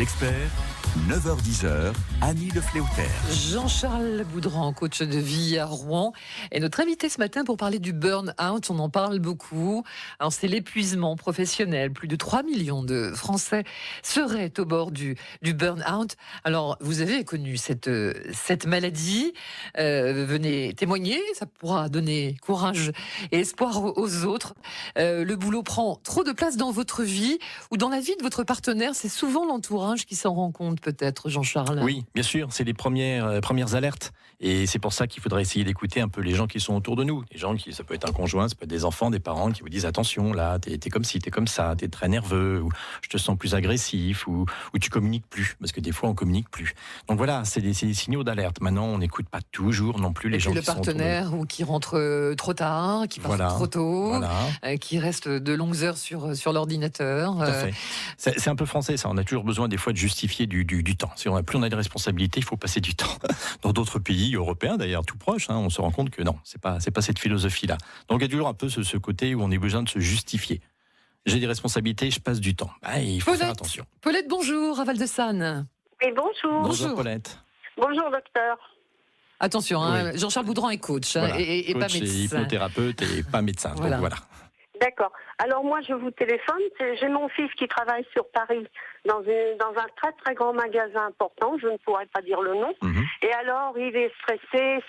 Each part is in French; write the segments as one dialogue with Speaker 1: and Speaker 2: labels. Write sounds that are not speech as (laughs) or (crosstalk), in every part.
Speaker 1: Experts, 9h10h, Annie Le Fléautaire.
Speaker 2: Jean-Charles Boudran, coach de vie à Rouen, est notre invité ce matin pour parler du burn-out. On en parle beaucoup. C'est l'épuisement professionnel. Plus de 3 millions de Français seraient au bord du, du burn-out. Alors, vous avez connu cette, cette maladie. Euh, venez témoigner. Ça pourra donner courage et espoir aux autres. Euh, le boulot prend trop de place dans votre vie ou dans la vie de votre partenaire. C'est souvent l'entourage qui s'en rend compte peut-être, Jean-Charles
Speaker 3: Oui, bien sûr, c'est les premières, euh, premières alertes. Et c'est pour ça qu'il faudrait essayer d'écouter un peu les gens qui sont autour de nous. Les gens qui, ça peut être un conjoint, ça peut être des enfants, des parents qui vous disent attention, là, t'es es comme ci, t'es comme ça, t'es très nerveux, ou je te sens plus agressif, ou, ou tu communiques plus, parce que des fois on communique plus. Donc voilà, c'est des, des, signaux d'alerte. Maintenant, on n'écoute pas toujours non plus les
Speaker 2: Et
Speaker 3: gens
Speaker 2: puis
Speaker 3: qui
Speaker 2: le partenaire ou qui rentre euh, trop tard, qui part
Speaker 3: Voilà.
Speaker 2: trop tôt,
Speaker 3: Voilà.
Speaker 2: euh, qui reste de longues heures sur, sur l'ordinateur. Euh,
Speaker 3: c'est un peu français, ça. On a toujours besoin des fois de justifier du, du, du temps. Si on a plus on a des responsabilités, il faut passer du temps. (laughs) Dans d'autres pays européens, d'ailleurs, tout proches, hein, on se rend compte que non, c'est pas c'est pas cette philosophie-là. Donc il y a toujours un peu ce, ce côté où on est besoin de se justifier. J'ai des responsabilités, je passe du temps. Bah, il faut faire
Speaker 2: Paulette.
Speaker 3: attention.
Speaker 2: Paulette, bonjour, à Val-de-Sanne.
Speaker 4: Oui, bonjour.
Speaker 2: Bonjour.
Speaker 3: Paulette.
Speaker 4: Bonjour, docteur.
Speaker 2: Attention, hein, Jean-Charles Boudran est coach hein,
Speaker 3: Voilà.
Speaker 2: et, pas
Speaker 3: Coach et
Speaker 2: médecin.
Speaker 3: hypnothérapeute et pas médecin.
Speaker 2: Voilà.
Speaker 3: Donc voilà.
Speaker 4: D'accord. Alors moi, je vous téléphone. J'ai mon fils qui travaille sur Paris dans, une, dans un très très grand magasin important. Je ne pourrais pas dire le nom.
Speaker 3: Mhm.
Speaker 4: Et alors, il est stressé.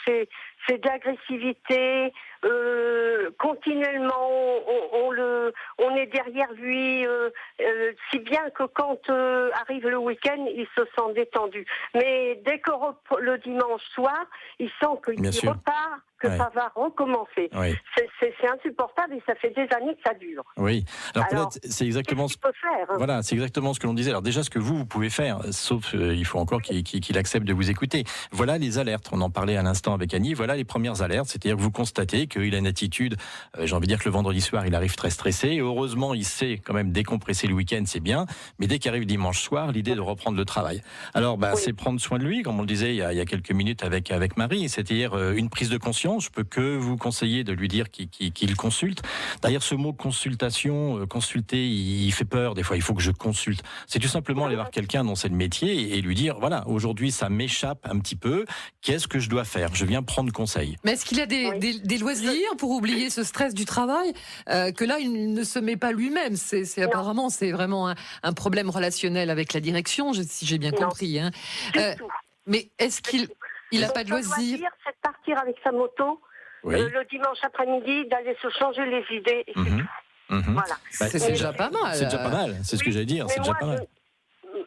Speaker 4: C'est l'agressivité. Euh, continuellement, on, on le, on est derrière lui, euh, euh, si bien que quand euh, arrive le week-end, il se sent détendu. Mais dès que le dimanche soir, il sent qu'il repart, que
Speaker 3: Ouais.
Speaker 4: ça va recommencer.
Speaker 3: Oui.
Speaker 4: C'est- insupportable et ça fait des années que ça dure.
Speaker 3: Oui. Alors, c'est exactement ce
Speaker 4: peut faire hein?
Speaker 3: Voilà, c'est exactement ce que l'on disait. Alors déjà, ce que vous, vous pouvez faire, sauf euh, il faut encore qu'il accepte de vous écouter. Voilà les alertes. On en parlait à l'instant avec Annie. Voilà les premières alertes. C'est-à-dire que vous constatez qu'il a une attitude, euh, j'ai envie de dire que le vendredi soir, il arrive très stressé. Heureusement, il sait quand même décompresser le week-end, c'est bien. Mais dès qu'arrive dimanche soir, l'idée de reprendre le travail. Alors, bah,
Speaker 4: Oui.
Speaker 3: c'est prendre soin de lui, comme on le disait il y a, il y a quelques minutes avec, avec Marie. C'est-à-dire euh, une prise de conscience. Je peux que vous conseiller de lui dire qu'il consulte. D'ailleurs, ce mot consultation, euh, consulter, il, il fait peur. Des fois, il faut que je consulte. C'est tout simplement aller voir quelqu'un dont c'est le métier et, et lui dire, voilà, aujourd'hui, ça m'échappe un petit peu. Qu'est-ce que je dois faire? Je viens prendre conseil.
Speaker 2: Mais est-ce qu'il a des,
Speaker 4: Oui.
Speaker 2: des- des loisirs pour oublier ce stress du travail euh, que là il ne se met pas lui-même C'est c'est apparemment c'est vraiment un, un problème relationnel avec la direction, si j'ai bien
Speaker 4: Non.
Speaker 2: compris. Hein. Euh,
Speaker 4: tout.
Speaker 2: Mais est-ce qu'il il n'a pas de
Speaker 4: loisir, c'est de partir avec sa moto
Speaker 3: Oui.
Speaker 4: euh, le dimanche après-midi, d'aller se changer les idées. et c'est
Speaker 3: Mhm.
Speaker 4: tout.
Speaker 3: Mhm.
Speaker 4: Voilà.
Speaker 3: Bah,
Speaker 2: C'est
Speaker 4: c'est-
Speaker 2: déjà pas mal.
Speaker 3: C'est déjà pas mal. C'est ce que j'allais dire.
Speaker 4: mais
Speaker 3: C'est déjà
Speaker 4: moi,
Speaker 3: pas mal.
Speaker 4: je-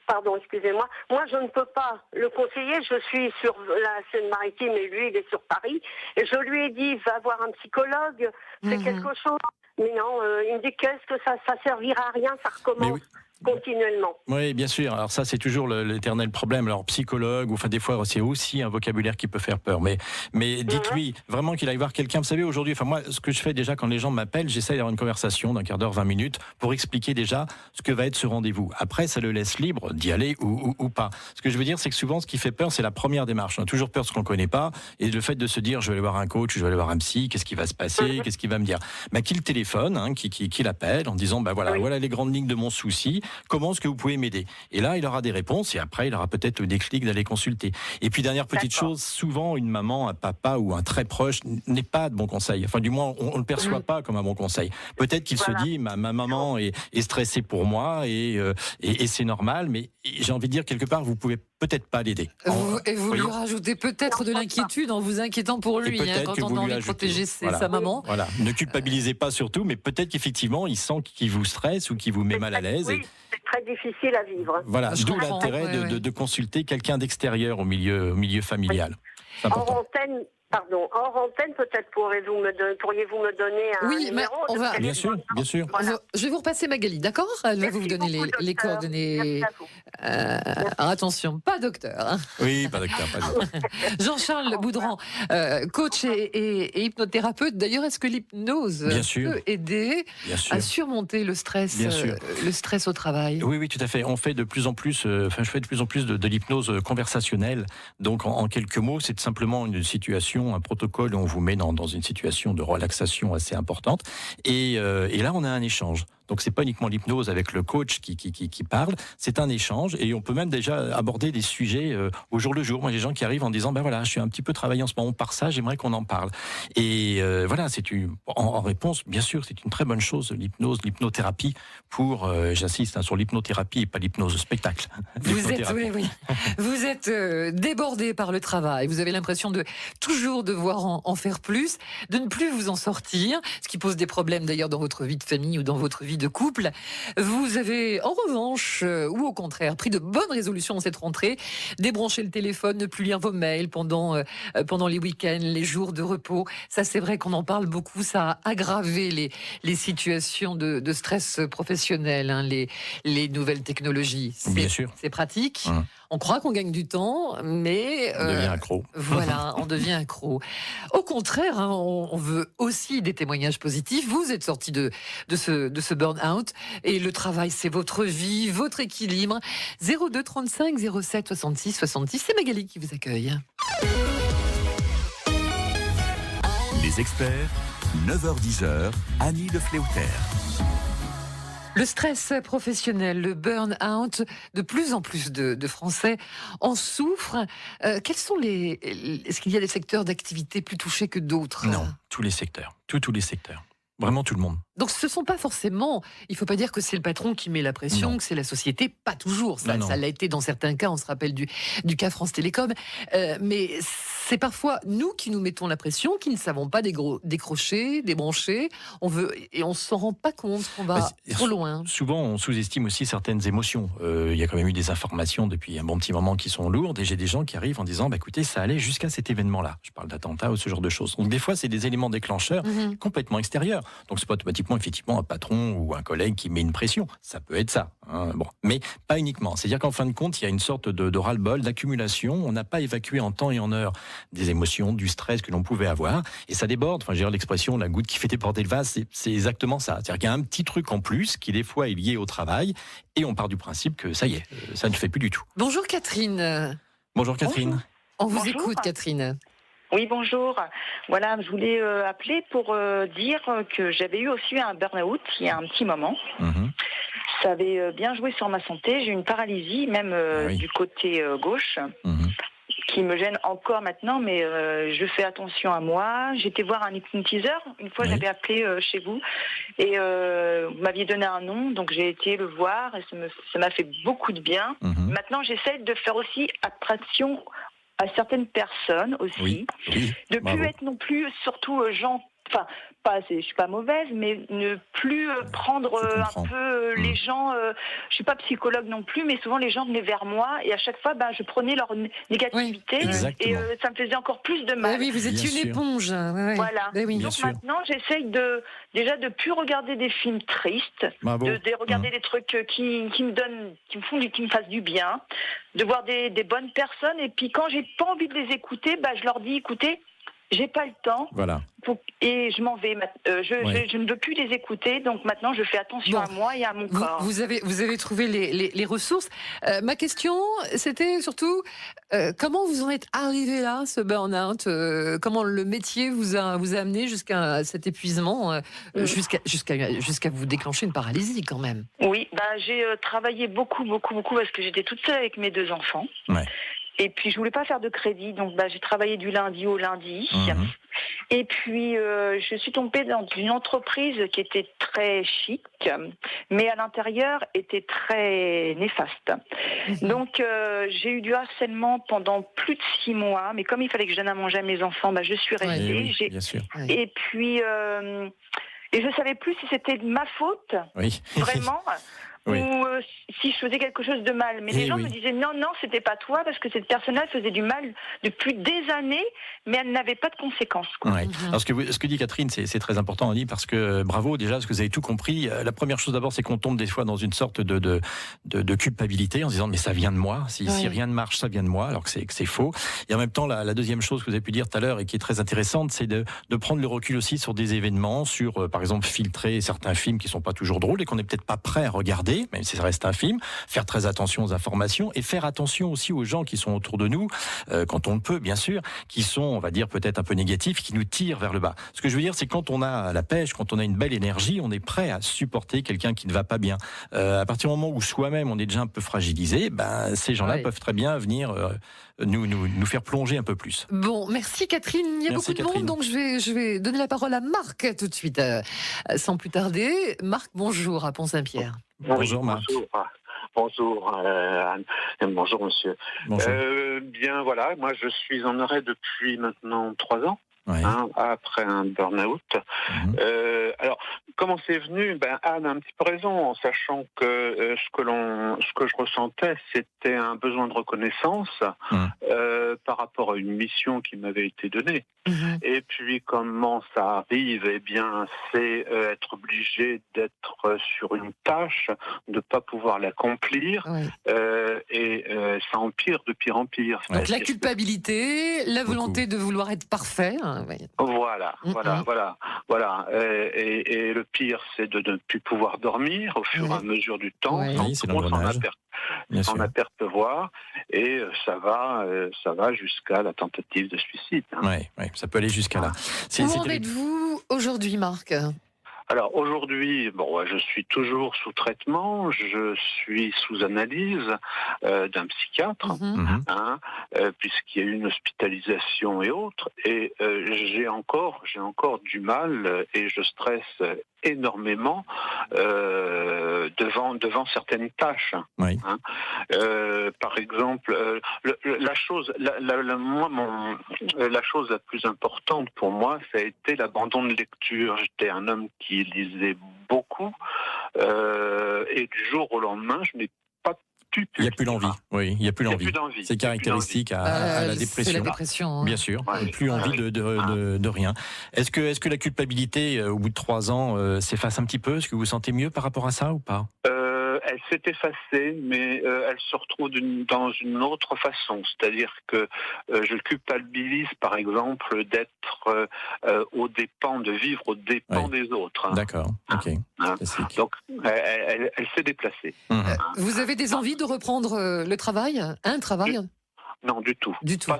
Speaker 4: Pardon, excusez-moi. Moi, je ne peux pas le conseiller. Je suis sur la Seine-Maritime et lui, il est sur Paris. Et je lui ai dit, va voir un psychologue, fais
Speaker 2: Mhm.
Speaker 4: quelque chose. Mais non, euh, il me dit, qu'est-ce que ça, ça servira à rien, ça recommence. Continuellement.
Speaker 3: Oui, bien sûr. Alors ça, c'est toujours l'éternel problème. Alors psychologue, ou enfin des fois, c'est aussi un vocabulaire qui peut faire peur. Mais, mais dites-lui vraiment qu'il aille voir quelqu'un. Vous savez, aujourd'hui, enfin moi, ce que je fais déjà quand les gens m'appellent, j'essaie d'avoir une conversation d'un quart d'heure, 20 minutes, pour expliquer déjà ce que va être ce rendez-vous. Après, ça le laisse libre d'y aller ou, ou, ou pas. Ce que je veux dire, c'est que souvent, ce qui fait peur, c'est la première démarche. On a toujours peur de ce qu'on connaît pas, et le fait de se dire, je vais aller voir un coach, je vais aller voir un psy, qu'est-ce qui va se passer, qu'est-ce qu'il va me dire? Bah, qu'il téléphone, hein, qui, qui, qui l'appelle en disant, bah voilà,
Speaker 4: Oui.
Speaker 3: voilà les grandes lignes de mon souci. Comment est-ce que vous pouvez m'aider? Et là, il aura des réponses et après, il aura peut-être le déclic d'aller consulter. Et puis, dernière petite chose, souvent, une maman, un papa ou un très proche n'est pas de bon conseil. Enfin, du moins, on ne le perçoit
Speaker 2: Mm.
Speaker 3: pas comme un bon conseil. Peut-être qu'il
Speaker 4: Voilà.
Speaker 3: se dit, ma, ma maman est, est stressée pour moi et, euh, et, et c'est normal, mais j'ai envie de dire, quelque part, vous pouvez peut-être pas l'aider.
Speaker 2: Et vous lui rajoutez peut-être de l'inquiétude en vous inquiétant pour lui, hein, quand
Speaker 3: que
Speaker 2: on
Speaker 3: vous
Speaker 2: a envie de protéger ses-
Speaker 3: Voilà.
Speaker 2: sa maman.
Speaker 3: Voilà, ne culpabilisez pas surtout, mais peut-être qu'effectivement, il sent qu'il vous stresse ou qu'il vous met mal à
Speaker 4: très-
Speaker 3: l'aise.
Speaker 4: Oui,
Speaker 3: et-
Speaker 4: c'est très difficile à vivre.
Speaker 3: Voilà, d'où l'intérêt
Speaker 2: ouais,
Speaker 3: de,
Speaker 2: ouais.
Speaker 3: de- de consulter quelqu'un d'extérieur au milieu, au milieu familial.
Speaker 4: Antenne, pardon, hors antenne, peut-être pourriez-vous me, don- pourriez-vous me donner un
Speaker 2: Oui, on va-
Speaker 4: téléphone
Speaker 3: Bien sûr, bien sûr.
Speaker 4: Voilà.
Speaker 2: Je vais vous repasser Magali, d'accord? Elle va vous donner les,
Speaker 4: beaucoup,
Speaker 2: les
Speaker 4: docteur.
Speaker 2: coordonnées.
Speaker 4: Merci à vous.
Speaker 2: Euh, alors attention, pas docteur. hein.
Speaker 3: Oui, pas docteur, pas docteur. (laughs)
Speaker 2: Jean-Charles Boudran, euh, coach et, et- et hypnothérapeute. D'ailleurs, est-ce que l'hypnose
Speaker 3: sûr.
Speaker 2: peut aider
Speaker 3: Bien sûr.
Speaker 2: à surmonter le stress,
Speaker 3: Bien sûr.
Speaker 2: euh, le stress au travail?
Speaker 3: Oui, oui, tout à fait. On fait de plus en plus, euh, enfin, je fais de plus en plus de, de l'hypnose conversationnelle. Donc, en, en quelques mots, c'est simplement une situation, un protocole où on vous met dans, une situation de relaxation assez importante. Et, euh, et là, on a un échange. Donc c'est pas uniquement l'hypnose avec le coach qui, qui, qui, qui parle, c'est un échange et on peut même déjà aborder des sujets euh, au jour le jour. Moi, j'ai des gens qui arrivent en disant, ben voilà, je suis un petit peu travaillé en ce moment par ça, j'aimerais qu'on en parle. Et euh, voilà, c'est une, en, réponse, bien sûr, c'est une très bonne chose, l'hypnose, l'hypnothérapie pour, euh, j'insiste, hein, sur l'hypnothérapie et pas l'hypnose spectacle. (laughs)
Speaker 2: Vous êtes, oui, oui. vous êtes débordé par le travail, vous avez l'impression de toujours devoir en, en faire plus, de ne plus vous en sortir, ce qui pose des problèmes d'ailleurs dans votre vie de famille ou dans votre vie de couple. Vous avez en revanche, ou au contraire, pris de bonnes résolutions en cette rentrée, débrancher le téléphone, ne plus lire vos mails pendant, euh, pendant les week-ends, les jours de repos. Ça, c'est vrai qu'on en parle beaucoup. Ça a aggravé les, les situations de, de stress professionnel, hein, les, les nouvelles technologies.
Speaker 3: Bien sûr.
Speaker 2: C'est pratique. On croit qu'on gagne du temps, mais
Speaker 3: on devient euh, accro.
Speaker 2: Voilà, (laughs) on devient accro. Au contraire, hein, on, veut aussi des témoignages positifs. Vous êtes sorti de, de ce, de ce burn-out et le travail, c'est votre vie, votre équilibre. 02 35 07 66 66, c'est Magali qui vous accueille.
Speaker 1: Les experts, 9h10h, Annie de Fléauter.
Speaker 2: Le stress professionnel, le burn-out, de plus en plus de, Français en souffrent. Euh, quels sont les Est-ce qu'il y a des secteurs d'activité plus touchés que d'autres?
Speaker 3: Non, tous les secteurs, tous tous les secteurs, vraiment tout le monde.
Speaker 2: Donc ce ne sont pas forcément, il ne faut pas dire que c'est le patron qui met la pression, que c'est la société, pas toujours. Ça, l'a été dans certains cas, on se rappelle du, du cas France Télécom. Euh, mais c'est parfois nous qui nous mettons la pression, qui ne savons pas décrocher, débrancher. On veut et on s'en rend pas compte qu'on va trop loin.
Speaker 3: Souvent, on sous-estime aussi certaines émotions. Euh, il y a quand même eu des informations depuis un bon petit moment qui sont lourdes, et j'ai des gens qui arrivent en disant, bah, écoutez, ça allait jusqu'à cet événement-là. Je parle d'attentat ou ce genre de choses. Donc des fois, c'est des éléments déclencheurs mhm. complètement extérieurs. Donc c'est pas automatiquement effectivement un patron ou un collègue qui met une pression. Ça peut être ça. Hein, bon, mais pas uniquement. C'est-à-dire qu'en fin de compte, il y a une sorte de, de ras-le-bol, d'accumulation. On n'a pas évacué en temps et en heure des émotions, du stress que l'on pouvait avoir, et ça déborde. Enfin, j'ai l'expression la goutte qui fait déborder le vase, c'est exactement ça. C'est-à-dire qu'il y a un petit truc en plus qui des fois est lié au travail, et on part du principe que ça y est, euh, ça ne fait plus du tout.
Speaker 2: Bonjour Catherine.
Speaker 3: Bonjour Catherine.
Speaker 2: On vous écoute Catherine.
Speaker 5: Oui, bonjour. Voilà, je voulais euh, appeler pour euh, dire que j'avais eu aussi un burn-out il y a un petit moment. Mhm. Ça avait euh, bien joué sur ma santé. J'ai eu une paralysie, même ah du côté gauche. Mhm. Qui me gêne encore maintenant, mais je fais attention à moi. J'étais voir un hypnotiseur. Une fois, j'avais appelé chez vous et vous m'aviez donné un nom, donc j'ai été le voir et ça m'a fait beaucoup de bien. Mhm. Maintenant, j'essaie de faire aussi attraction à certaines personnes aussi, de plus être non plus surtout euh, gens enfin pas je suis pas mauvaise mais ne plus euh, prendre euh, un peu les mm. gens je suis pas psychologue non plus mais souvent les gens venaient vers moi et à chaque fois ben je prenais leur négativité et ça me faisait encore plus de mal.
Speaker 2: oui, vous êtes une éponge.
Speaker 5: Voilà. Donc maintenant j'essaye de déjà de plus regarder des films tristes, de, regarder mm. des trucs qui, qui me donnent qui me font qui me fassent du bien, de voir des, bonnes personnes. Et puis quand j'ai pas envie de les écouter, bah, je leur dis écoutez, j'ai pas le temps.
Speaker 3: Voilà.
Speaker 5: et je m'en vais. Euh, je, ne veux plus les écouter, donc maintenant je fais attention à moi et à mon corps.
Speaker 2: Vous avez, vous avez trouvé les, ressources. Euh, ma question, c'était surtout euh, comment vous en êtes arrivé là, ce burn-out Comment le métier vous a, vous a amené jusqu'à cet épuisement, jusqu'à jusqu'à jusqu'à vous déclencher une paralysie quand même?
Speaker 5: Oui, bah, j'ai travaillé beaucoup, beaucoup, beaucoup parce que j'étais toute seule avec mes deux enfants. Ouais. Et puis je voulais pas faire de crédit, donc bah, j'ai travaillé du lundi au lundi. Mhm. Et puis euh, je suis tombée dans une entreprise qui était très chic, mais à l'intérieur était très néfaste. Donc euh, j'ai eu du harcèlement pendant plus de six mois, mais comme il fallait que je donne à manger à mes enfants, bah, je suis restée. Et puis euh, et je savais plus si c'était de ma faute, vraiment. (laughs) ou euh, si je faisais quelque chose de mal. Mais les eh gens me disaient non, non, c'était pas toi parce que cette personne-là faisait du mal depuis des années, mais elle n'avait pas de conséquences.
Speaker 3: Mhm. Alors ce que, ce que dit Catherine, c'est très important, dit parce que euh, bravo déjà, parce que vous avez tout compris. Euh, la première chose d'abord, c'est qu'on tombe des fois dans une sorte de, de, de, culpabilité en se disant mais ça vient de moi. Si, si rien ne marche, ça vient de moi, alors que c'est faux. Et en même temps, la, la, deuxième chose que vous avez pu dire tout à l'heure et qui est très intéressante, c'est de, de prendre le recul aussi sur des événements, sur par exemple filtrer certains films qui sont pas toujours drôles et qu'on n'est peut-être pas prêt à regarder même si ça reste infime, faire très attention aux informations et faire attention aussi aux gens qui sont autour de nous, euh, quand on le peut, bien sûr, qui sont, on va dire, peut-être un peu négatifs, qui nous tirent vers le bas. Ce que je veux dire, c'est quand on a la pêche, quand on a une belle énergie, on est prêt à supporter quelqu'un qui ne va pas bien. Euh, à partir du moment où soi-même on est déjà un peu fragilisé, ben, ces gens-là peuvent très bien venir euh, nous, nous, nous, faire plonger un peu plus.
Speaker 2: Bon, merci Catherine. Il y a beaucoup de monde, donc je vais, je vais donner la parole à Marc tout de suite, euh, sans plus tarder. Marc, bonjour à Pont-Saint-Pierre.
Speaker 3: Bonjour Marc.
Speaker 6: Bonjour, Anne. bonjour monsieur.
Speaker 3: Bonjour.
Speaker 6: bien voilà, moi je suis en arrêt depuis maintenant trois ans. Hein, après un burn-out. Mhm. Euh, alors, comment c'est venu? Ben Anne a un petit peu raison, en sachant que euh, ce que l'on, ce que je ressentais, c'était un besoin de reconnaissance mhm. euh, par rapport à une mission qui m'avait été donnée. Mhm. Et puis, comment ça arrive? Eh bien, c'est être obligé d'être sur une tâche, de pas pouvoir l'accomplir, et ça empire de pire en pire.
Speaker 2: Donc la culpabilité, la volonté de vouloir être parfait. Hein,
Speaker 6: voilà, voilà, voilà, voilà. Et, le pire, c'est de ne plus pouvoir dormir au fur et à mesure du temps,
Speaker 3: oui,
Speaker 6: sans, apercevoir, et euh, ça va, euh, ça va jusqu'à la tentative de suicide.
Speaker 3: Hein. Oui, ça peut aller jusqu'à là.
Speaker 2: Où en êtes-vous aujourd'hui, Marc?
Speaker 6: Alors aujourd'hui, bon, je suis toujours sous traitement, je suis sous analyse euh, d'un psychiatre, mhm. Mhm. hein, euh, puisqu'il y a eu une hospitalisation et autres, et euh, j'ai encore, j'ai encore du mal et je stresse énormément euh, devant devant certaines tâches. Hein. Euh, par exemple, euh, la chose, la, la, moi, mon, la chose la plus importante pour moi, ça a été l'abandon de lecture. J'étais un homme qui lisait beaucoup, et du jour au lendemain, je n'ai
Speaker 3: il n'y a plus l'envie. Oui, il n'y a plus l'envie. C'est caractéristique à, la
Speaker 2: dépression.
Speaker 3: Hein. Bien sûr. Plus envie de, de, rien. Est-ce que, est que la culpabilité, euh, au bout de trois ans, euh, s'efface un petit peu? Est-ce que vous vous sentez mieux par rapport à ça ou pas?
Speaker 6: Euh, s'est effacée, mais euh, elle se retrouve dans une autre façon. C'est-à-dire que euh, je culpabilise, par exemple, d'être euh, aux dépens, de vivre aux dépens des autres.
Speaker 3: Hein. D'accord,
Speaker 6: hein. ok. Hein. Donc, elle, s'est déplacée.
Speaker 2: Mmh. Vous avez des envies de reprendre le travail? Un travail?
Speaker 6: Non, du tout.
Speaker 2: Du tout.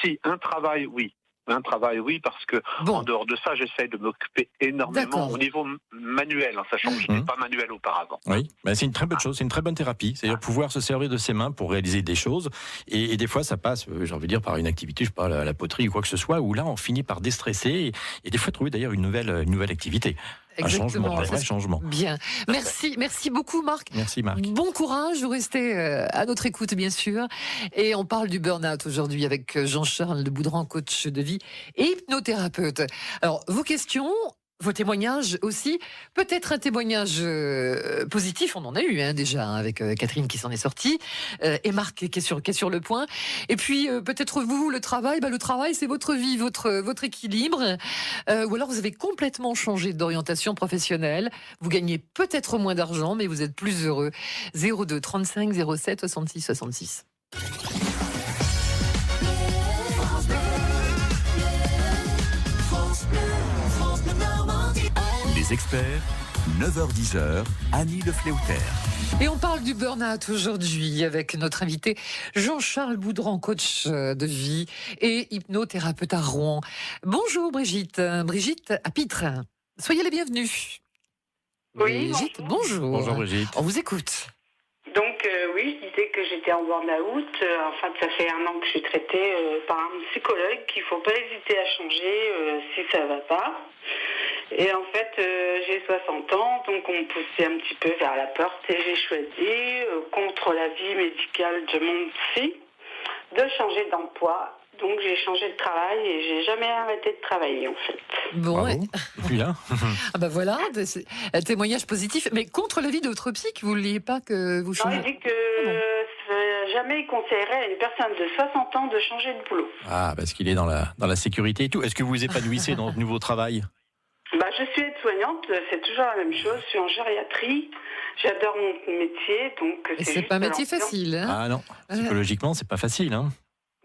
Speaker 6: si, un travail, oui un travail, oui, parce que en dehors de ça, j'essaie de m'occuper énormément au niveau manuel, en sachant que je n'étais mhm. pas manuel auparavant.
Speaker 3: Oui, ben, c'est une très bonne chose, c'est une très bonne thérapie, c'est-à-dire pouvoir se servir de ses mains pour réaliser des choses. Et, des fois, ça passe, euh, j'ai envie de dire, par une activité, je pas, la, la, poterie ou quoi que ce soit, où là, on finit par déstresser et, et des fois trouver d'ailleurs une nouvelle, une nouvelle activité.
Speaker 2: Exactement.
Speaker 3: Un changement, changement.
Speaker 2: Bien. Merci, merci beaucoup, Marc.
Speaker 3: Merci, Marc.
Speaker 2: Bon courage. Vous restez euh, à notre écoute, bien sûr. Et on parle du burn-out aujourd'hui avec euh, Jean-Charles de Boudran, coach de vie et hypnothérapeute. Alors, vos questions, vos témoignages aussi. Peut-être un témoignage euh, positif, on en a eu hein, déjà hein, avec euh, Catherine qui s'en est sortie euh, et Marc qui est, sur, le point. Et puis peut-être vous, le travail, bah, le travail c'est votre vie, votre équilibre. ou alors vous avez complètement changé d'orientation professionnelle. Vous gagnez peut-être moins d'argent, mais vous êtes plus heureux. 02 35 07 66 66.
Speaker 1: Experts, 9h10h, Annie Le
Speaker 2: Et on parle du burn-out aujourd'hui avec notre invité Jean-Charles Boudran, coach euh, de vie et hypnothérapeute à Rouen. Bonjour Brigitte, Brigitte à Pitre. Soyez les bienvenus.
Speaker 7: Oui,
Speaker 2: Brigitte, bonjour.
Speaker 3: Bonjour Brigitte.
Speaker 2: On vous écoute.
Speaker 7: Donc euh, oui, je disais que j'étais en burn-out. Euh, en fait, ça fait un an que je suis traitée par un psychologue qu'il ne faut pas hésiter à changer si ça ne va pas. Et en fait, euh, j'ai 60 ans, donc on me poussait un petit peu vers la porte et j'ai choisi, euh, contre la vie médicale de mon psy, de changer d'emploi. Donc j'ai changé de travail et j'ai jamais arrêté de travailler en fait.
Speaker 2: Bon,
Speaker 3: et puis là
Speaker 2: ah bah voilà, un témoignage positif. Mais contre la vie de votre psy, vous ne vouliez pas que vous changiez
Speaker 7: Non, il dit que ah jamais il conseillerait à une personne de 60 ans de changer de boulot.
Speaker 3: Ah, parce qu'il est dans la, dans la sécurité et tout. Est-ce que vous vous épanouissez dans ce nouveau travail?
Speaker 7: Bah, je suis aide-soignante, c'est toujours la même chose. Je suis en gériatrie. J'adore mon métier, donc
Speaker 2: c'est pas un métier facile. Hein
Speaker 3: ah non, psychologiquement, c'est pas facile. Hein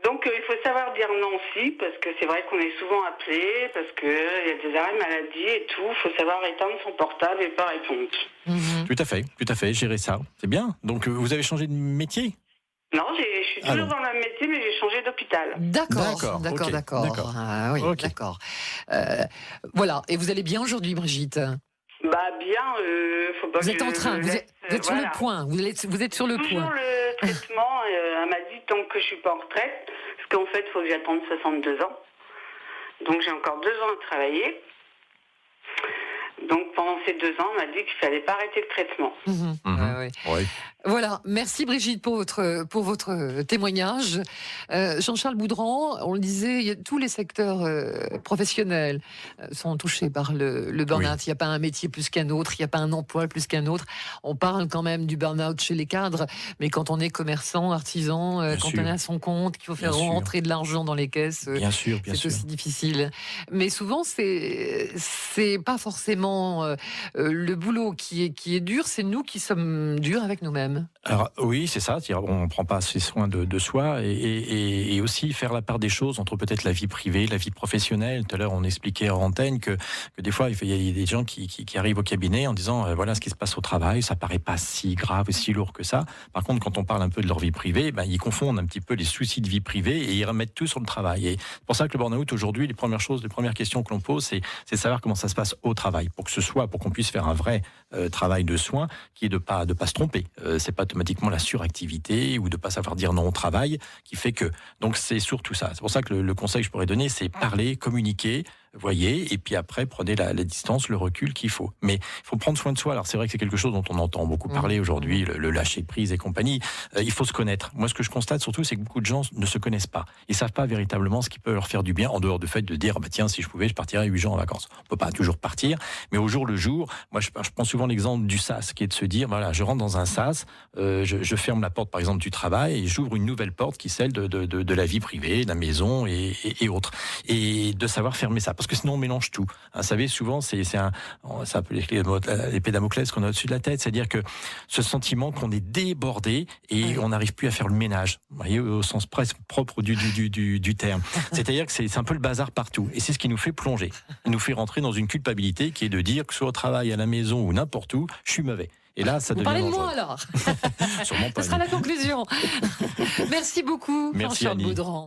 Speaker 7: donc euh, il faut savoir dire non aussi, parce que c'est vrai qu'on est souvent appelé, parce qu'il y a des arrêts maladie et tout. Il faut savoir éteindre son portable et pas répondre.
Speaker 3: Mhm. Tout à fait, tout à fait, gérer ça. C'est bien. Donc, euh, vous avez changé de métier?
Speaker 7: Non, je suis toujours dans le métier, mais j'ai changé d'hôpital.
Speaker 2: D'accord, d'accord, d'accord. Ah, oui, d'accord. Euh, voilà. Et vous allez bien aujourd'hui, Brigitte?
Speaker 7: Bah bien. Euh, faut pas
Speaker 2: vous êtes en train. Vous êtes, sur le point. Vous êtes, vous êtes sur le
Speaker 7: toujours
Speaker 2: point.
Speaker 7: le (laughs) traitement. Euh, elle m'a dit tant que je suis pas en retraite, parce qu'en fait, il faut que j'attende 62 ans. Donc j'ai encore deux ans à travailler. Donc pendant ces deux ans, on m'a dit qu'il fallait pas arrêter le traitement.
Speaker 2: Mhm. Mhm. oui. Voilà, merci Brigitte pour votre, pour votre témoignage. Euh, Jean-Charles Boudran, on le disait, tous les secteurs euh, professionnels euh, sont touchés par le, le burn-out. Il n'y a pas un métier plus qu'un autre, il n'y a pas un emploi plus qu'un autre. On parle quand même du burn-out chez les cadres, mais quand on est commerçant, artisan, quand on est à son compte, qu'il faut faire rentrer de l'argent dans les caisses, c'est aussi difficile. Mais souvent, c'est c'est pas forcément le boulot qui est, qui est dur, c'est nous qui sommes durs avec nous-mêmes.
Speaker 3: Alors oui, c'est ça. On ne prend pas assez soin de, soi et, aussi faire la part des choses entre peut-être la vie privée, la vie professionnelle. Tout à l'heure, on expliquait en antenne que, des fois, il y a des gens qui, arrivent au cabinet en disant euh, voilà ce qui se passe au travail, ça paraît pas si grave si lourd que ça. Par contre, quand on parle un peu de leur vie privée, ben, ils confondent un petit peu les soucis de vie privée et ils remettent tout sur le travail. Et c'est pour ça que le burn-out aujourd'hui, les premières choses, les premières questions que l'on pose, c'est de savoir comment ça se passe au travail pour que ce soit, pour qu'on puisse faire un vrai euh, travail de soins qui est de pas de pas se tromper. Euh, c'est pas automatiquement la suractivité ou de pas savoir dire non au travail qui fait que. Donc c'est surtout ça. C'est pour ça que le, le conseil que je pourrais donner, c'est parler, communiquer, voyez, et puis après, prenez la, distance, le recul qu'il faut. Mais il faut prendre soin de soi. Alors c'est vrai que c'est quelque chose dont on entend beaucoup parler mmh. aujourd'hui, le, lâcher prise et compagnie. Euh, il faut se connaître. Moi, ce que je constate surtout, c'est que beaucoup de gens ne se connaissent pas. Ils savent pas véritablement ce qui peut leur faire du bien, en dehors du fait de dire, bah tiens, si je pouvais, je partirais 8 jours en vacances. On peut pas toujours partir, mais au jour le jour, moi, je, je prends souvent l'exemple du sas, qui est de se dire, voilà, je rentre dans un sas, euh, je, ferme la porte, par exemple, du travail, et j'ouvre une nouvelle porte qui est celle de, de, la vie privée, de la maison et, et autres. Et de savoir fermer ça, parce que sinon on mélange tout. Vous savez, souvent, c'est un, un peu l'épée Damoclès qu'on a au-dessus de la tête, c'est-à-dire que ce sentiment qu'on est débordé et on n'arrive plus à faire le ménage, vous voyez, au sens presque propre du, du, du, du terme. (laughs) C'est-à-dire que c'est un peu le bazar partout. Et c'est ce qui nous fait plonger. Il nous fait rentrer dans une culpabilité qui est de dire que soit au travail, à la maison ou n'importe où, je suis mauvais. Et là, ça
Speaker 2: Vous
Speaker 3: devient.
Speaker 2: Parlez de moi alors. (laughs) (laughs)
Speaker 3: Sûrement pas.
Speaker 2: Ce sera la conclusion. Merci beaucoup, Merci Jean-Charles Boudran.